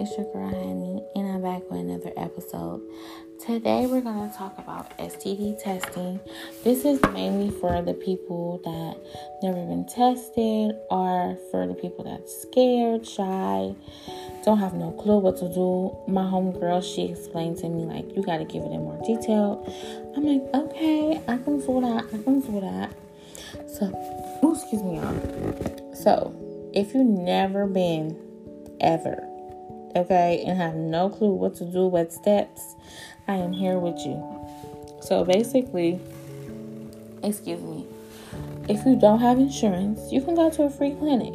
It's your girl Honey, and I'm back with another episode. Today, we're going to talk about STD testing. This is mainly for the people that never been tested, or for the people that's scared, shy, don't have no clue what to do. My homegirl, she explained to me like, you got to give it in more detail. I'm like, okay, I can do that. I can do that. So, oh, excuse me, y'all. So, if you've never been ever okay, and have no clue what to do, what steps, I am here with you. So basically, excuse me, if you don't have insurance, you can go to a free clinic.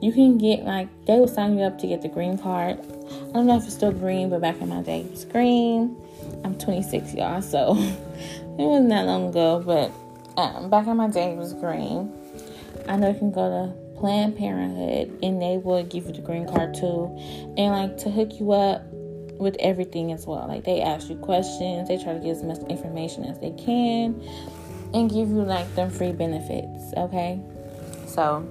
You can get like they will sign you up to get the green card. I don't know if it's still green, but back in my day it was green. I'm 26, y'all, so it wasn't that long ago, but um, back in my day it was green. I know you can go to Planned Parenthood, and they will give you the green card too, and like to hook you up with everything as well. Like they ask you questions, they try to get as much information as they can, and give you like them free benefits. Okay, so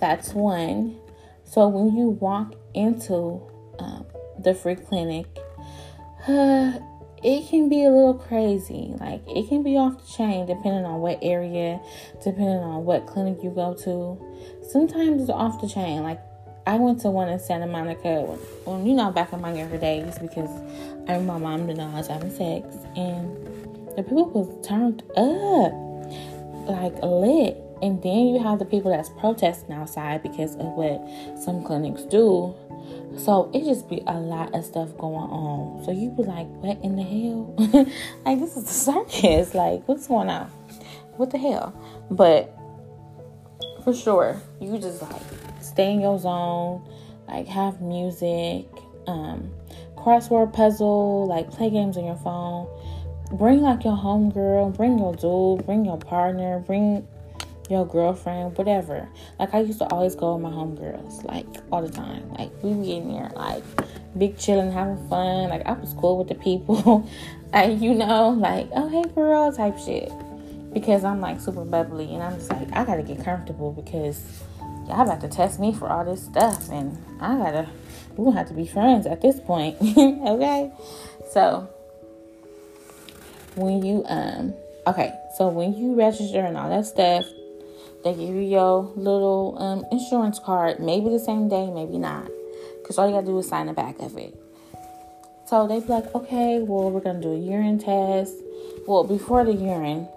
that's one. So when you walk into um, the free clinic, uh, it can be a little crazy. Like it can be off the chain depending on what area, depending on what clinic you go to. Sometimes it's off the chain. Like I went to one in Santa Monica when, when you know back in my younger days because I remember my mom didn't know I was having sex and the people was turned up like lit. And then you have the people that's protesting outside because of what some clinics do so it just be a lot of stuff going on. So you be like, what in the hell? like this is the circus. Like what's going on? What the hell? But for sure, you just like stay in your zone, like have music, um, crossword puzzle, like play games on your phone. Bring like your homegirl, bring your dude, bring your partner, bring your girlfriend, whatever. Like I used to always go with my homegirls, like all the time. Like we be in there, like big chilling, having fun. Like I was cool with the people, and you know, like oh hey girl type shit. Because I'm like super bubbly, and I'm just like I gotta get comfortable because y'all about to test me for all this stuff, and I gotta. We gonna have to be friends at this point, okay? So when you um okay, so when you register and all that stuff, they give you your little um, insurance card, maybe the same day, maybe not. Because all you got to do is sign the back of it. So they be like, okay, well, we're going to do a urine test. Well, before the urine,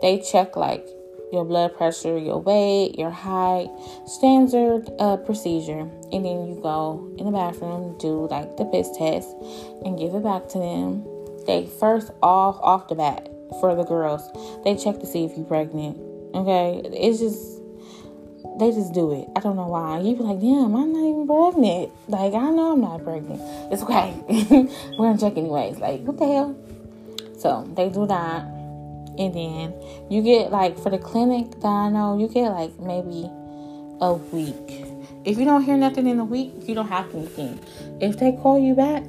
they check like your blood pressure, your weight, your height, standard uh, procedure. And then you go in the bathroom, do like the piss test, and give it back to them. They first off, off the bat for the girls, they check to see if you're pregnant Okay, it's just they just do it. I don't know why. You be like, damn, I'm not even pregnant. Like I know I'm not pregnant. It's okay. We're gonna check anyways. Like what the hell? So they do that, and then you get like for the clinic that I know, you get like maybe a week. If you don't hear nothing in a week, you don't have anything. If they call you back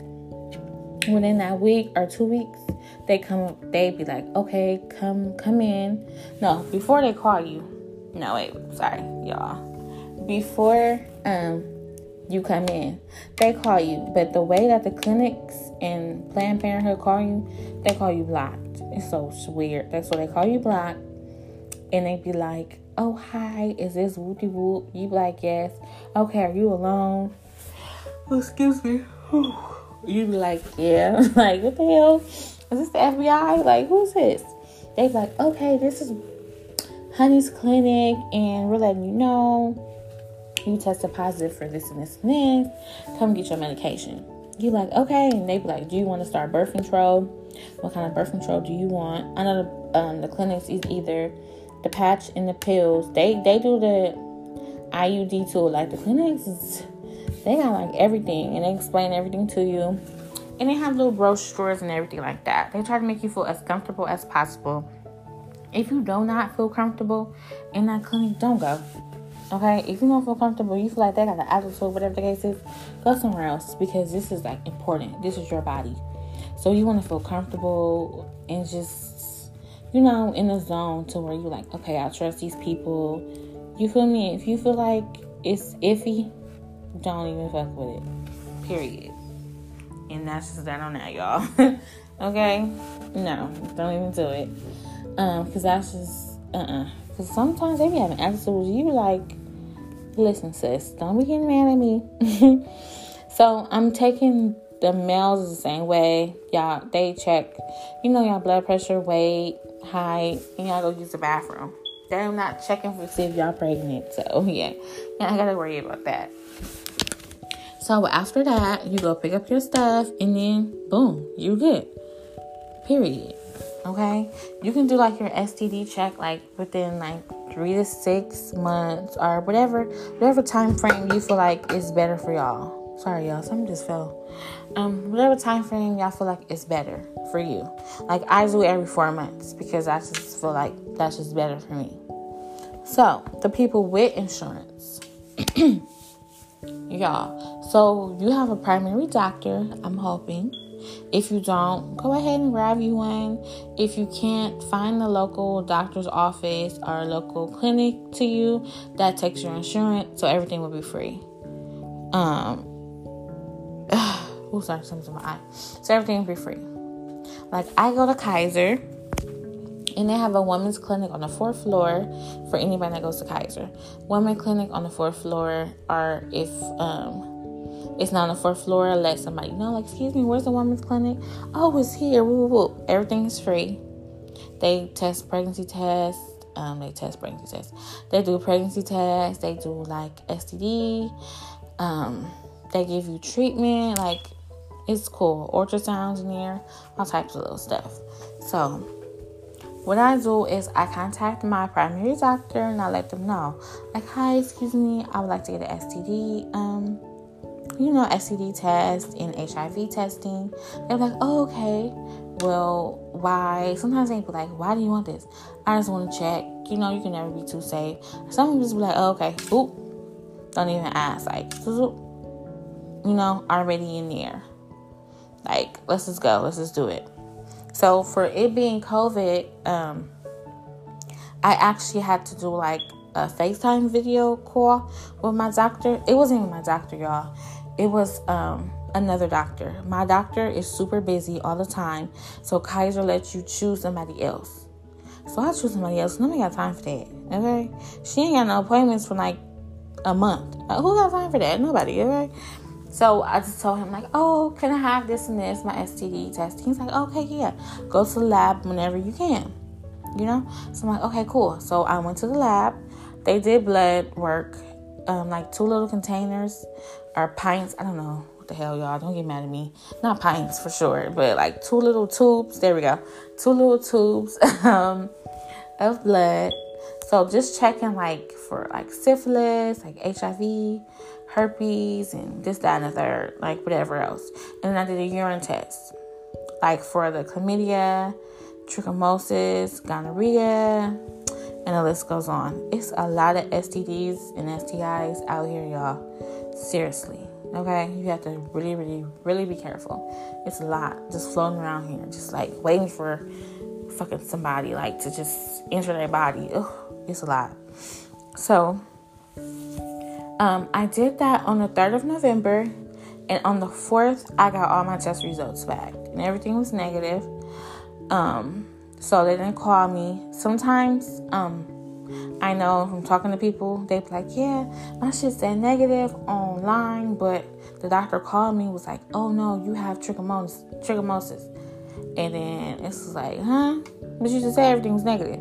within that week or two weeks, they come they be like okay come come in. No before they call you no wait sorry y'all. Before um you come in they call you but the way that the clinics and planned parenthood call you they call you blocked. It's so weird. That's what they call you blocked. And they be like oh hi is this whoopty whoop you be like yes. Okay are you alone? Excuse me. You be like yeah. Like what the hell is this the FBI? Like, who's this? They like, okay, this is Honey's clinic, and we're letting you know you tested positive for this and this and this. Come get your medication. You like, okay, and they be like, do you want to start birth control? What kind of birth control do you want? I know the, um, the clinics is either the patch and the pills. They they do the IUD too. Like the clinics, they got like everything, and they explain everything to you and they have little brochures and everything like that. They try to make you feel as comfortable as possible. If you do not feel comfortable in that clinic, don't go. Okay, if you don't feel comfortable, you feel like they got the attitude, whatever the case is, go somewhere else because this is like important. This is your body, so you want to feel comfortable and just, you know, in the zone to where you like, okay, I trust these people. You feel me? If you feel like it's iffy, don't even fuck with it. Period. And that's just that on that, y'all. okay? No, don't even do it. Um, cause that's just uh uh-uh. uh Cause sometimes they be having attitudes. You like, listen, sis, don't be getting mad at me. so I'm taking the males the same way. Y'all, they check, you know, y'all blood pressure, weight, height, and y'all go use the bathroom. They're not checking for see if y'all pregnant. So yeah, yeah, I gotta worry about that. So after that, you go pick up your stuff, and then boom, you good. Period. Okay, you can do like your STD check like within like three to six months or whatever, whatever time frame you feel like is better for y'all. Sorry, y'all, something just fell. Um, whatever time frame y'all feel like is better for you. Like I do every four months because I just feel like that's just better for me. So the people with insurance, y'all. So you have a primary doctor. I'm hoping if you don't, go ahead and grab you one. If you can't find the local doctor's office or a local clinic to you, that takes your insurance, so everything will be free. Um, oh, sorry, something's in my eye. So everything will be free. Like I go to Kaiser, and they have a women's clinic on the fourth floor for anybody that goes to Kaiser. Women clinic on the fourth floor, or if um it's not on the fourth floor. Let somebody know, like, excuse me, where's the women's clinic? Oh, it's here. Woo, woo, woo. Everything is free. They test pregnancy tests. Um, they test pregnancy tests. They do pregnancy tests. They do like STD. Um, they give you treatment. Like, it's cool. Ultrasounds in there, all types of little stuff. So, what I do is I contact my primary doctor and I let them know, like, hi, excuse me, I would like to get an STD um you know, STD tests and HIV testing. They're like, oh, okay. Well, why? Sometimes they be like, why do you want this? I just want to check. You know, you can never be too safe. Some just be like, oh, okay, oop. Don't even ask. Like, you know, already in there. Like, let's just go. Let's just do it. So for it being COVID, um, I actually had to do like a FaceTime video call with my doctor. It wasn't even my doctor, y'all it was um, another doctor. My doctor is super busy all the time, so Kaiser lets you choose somebody else. So I choose somebody else. Nobody got time for that. Okay, she ain't got no appointments for like a month. Uh, who got time for that? Nobody. Okay. So I just told him like, oh, can I have this and this, my STD test? He's like, okay, yeah. Go to the lab whenever you can. You know. So I'm like, okay, cool. So I went to the lab. They did blood work, um, like two little containers or pints. I don't know what the hell, y'all. Don't get mad at me. Not pints for sure, but like two little tubes. There we go. Two little tubes um, of blood. So just checking like for like syphilis, like HIV, herpes, and this, that, and the third, like whatever else. And then I did a urine test, like for the chlamydia, trichomosis, gonorrhea, and the list goes on. It's a lot of STDs and STIs out here, y'all. Seriously, okay? You have to really, really, really be careful. It's a lot just floating around here, just like waiting for fucking somebody like to just enter their body. Ugh, it's a lot. So, um, I did that on the 3rd of November, and on the 4th, I got all my test results back, and everything was negative. Um, so they didn't call me. Sometimes, um, I know from talking to people, they be like, yeah, my shit said negative online, but the doctor called me was like, oh no, you have trichomonas, trichomosis. And then it's like, huh? But you just said everything was negative.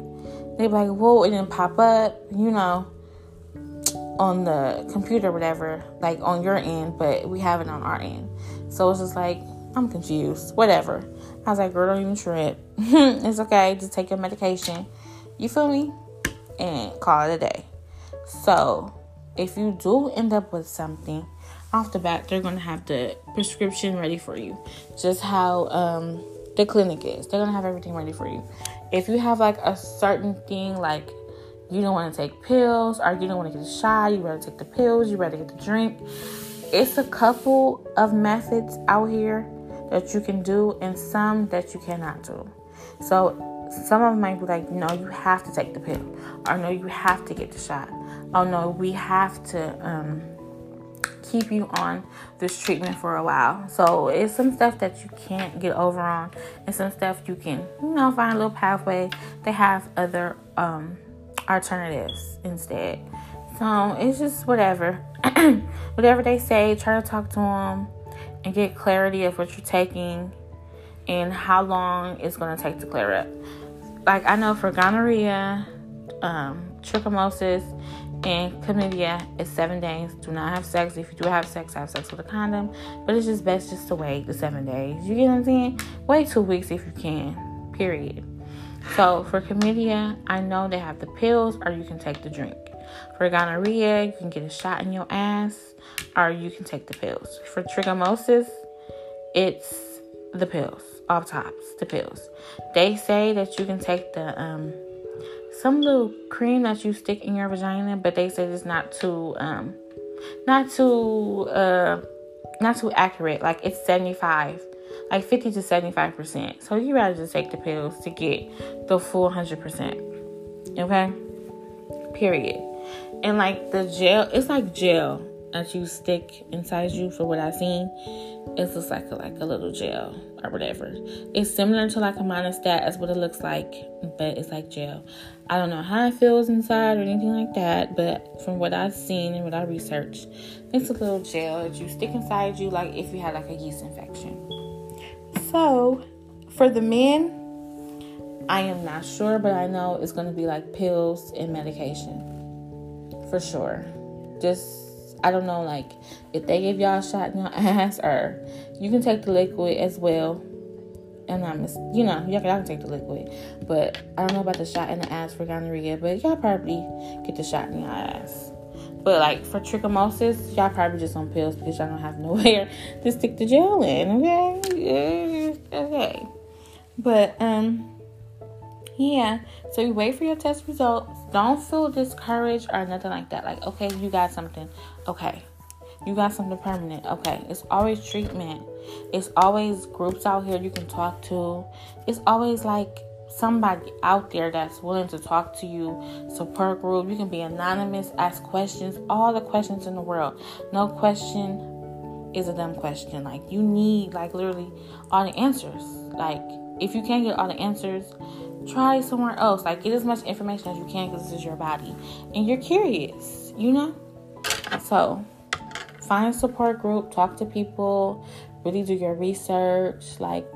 They be like, whoa, it didn't pop up, you know, on the computer whatever, like on your end, but we have it on our end. So it's just like, I'm confused. Whatever. I was like, girl, don't even trip. it's okay. Just take your medication. You feel me? And call it a day. So, if you do end up with something off the bat, they're going to have the prescription ready for you. Just how um, the clinic is. They're going to have everything ready for you. If you have like a certain thing, like you don't want to take pills or you don't want to get a shot, you rather take the pills, you rather get the drink. It's a couple of methods out here that you can do and some that you cannot do. So some of them might be like, no, you have to take the pill, or no, you have to get the shot. Oh no, we have to um, keep you on this treatment for a while. So it's some stuff that you can't get over on, and some stuff you can, you know, find a little pathway. They have other um, alternatives instead. So it's just whatever, whatever they say. Try to talk to them and get clarity of what you're taking and how long it's going to take to clear up. Like I know for gonorrhea, um, trichomosis, and chlamydia is seven days. Do not have sex. If you do have sex, have sex with a condom. But it's just best just to wait the seven days. You get what I'm saying? Wait two weeks if you can. Period. So for chlamydia, I know they have the pills or you can take the drink. For gonorrhea, you can get a shot in your ass or you can take the pills. For trichomosis, it's the pills, off tops, the pills. They say that you can take the um some little cream that you stick in your vagina, but they say it's not too um not too uh not too accurate. Like it's 75, like 50 to 75 percent. So you rather just take the pills to get the full hundred percent. Okay. Period. And like the gel, it's like gel that you stick inside you. For what I've seen, it's just like a, like a little gel or whatever. It's similar to like a Monistat. That's what it looks like, but it's like gel. I don't know how it feels inside or anything like that, but from what I've seen and what I researched, it's a little gel that you stick inside you, like if you had like a yeast infection. So, for the men, I am not sure, but I know it's going to be like pills and medication for sure. Just I don't know, like if they give y'all a shot in your ass, or you can take the liquid as well and I'm, you know, y'all can take the liquid, but I don't know about the shot in the ass for gonorrhea, but y'all probably get the shot in your ass. But like for trichomosis, y'all probably just on pills because y'all don't have nowhere to stick the gel in. Okay, okay. But um, yeah. So you wait for your test results. Don't feel discouraged or nothing like that. Like okay, you got something. Okay, you got something permanent. Okay, it's always treatment. It's always groups out here you can talk to. It's always like somebody out there that's willing to talk to you. Support group. You can be anonymous, ask questions, all the questions in the world. No question is a dumb question. Like you need like literally all the answers. Like if you can't get all the answers, try somewhere else. Like get as much information as you can because this is your body and you're curious. You know. So find support group, talk to people, really do your research, like,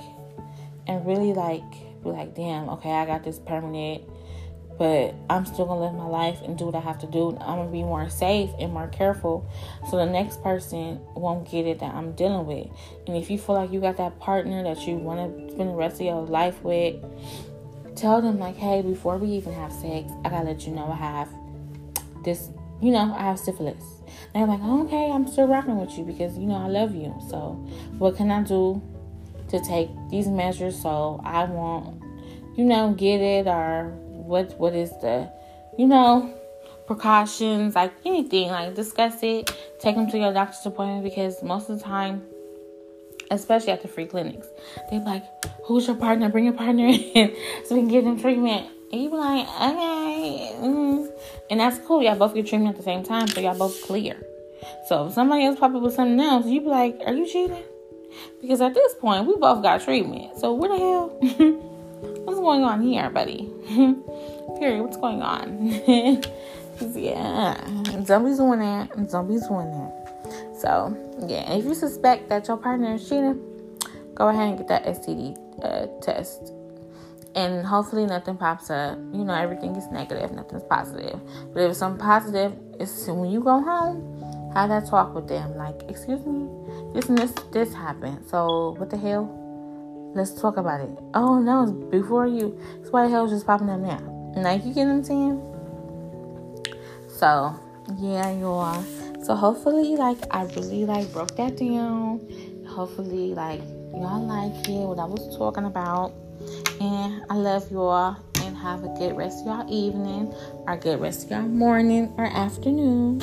and really like be like, damn, okay, I got this permanent, but I'm still gonna live my life and do what I have to do. I'm gonna be more safe and more careful, so the next person won't get it that I'm dealing with. And if you feel like you got that partner that you want to spend the rest of your life with, tell them like, hey, before we even have sex, I gotta let you know I have this. You know, I have syphilis I'm like, okay, I'm still rocking with you because you know I love you. So, what can I do to take these measures so I won't, you know, get it or what? What is the, you know, precautions like anything? Like discuss it. Take them to your doctor's appointment because most of the time, especially at the free clinics, they're like, who's your partner? Bring your partner in so we can give them treatment. And you be like, okay. Mm. And that's cool. Y'all both get treatment at the same time, so y'all both clear. So if somebody else pop up with something else, you be like, are you cheating? Because at this point, we both got treatment. So what the hell? what's going on here, buddy? Period. What's going on? yeah. Zombies doing that. Zombies doing that. So, yeah. If you suspect that your partner is cheating, go ahead and get that STD uh, test and hopefully nothing pops up. You know, everything is negative, nothing's positive. But if it's something positive, it's when you go home, have that talk with them. Like, excuse me, this and this this happened. So what the hell? Let's talk about it. Oh no, it's before you. So why the hell is just popping up now? Like you get what I'm saying? So yeah, you are. So hopefully, like I really like broke that down. Hopefully, like y'all like it what I was talking about. And I love you all. And have a good rest of y'all evening, or good rest of y'all morning or afternoon.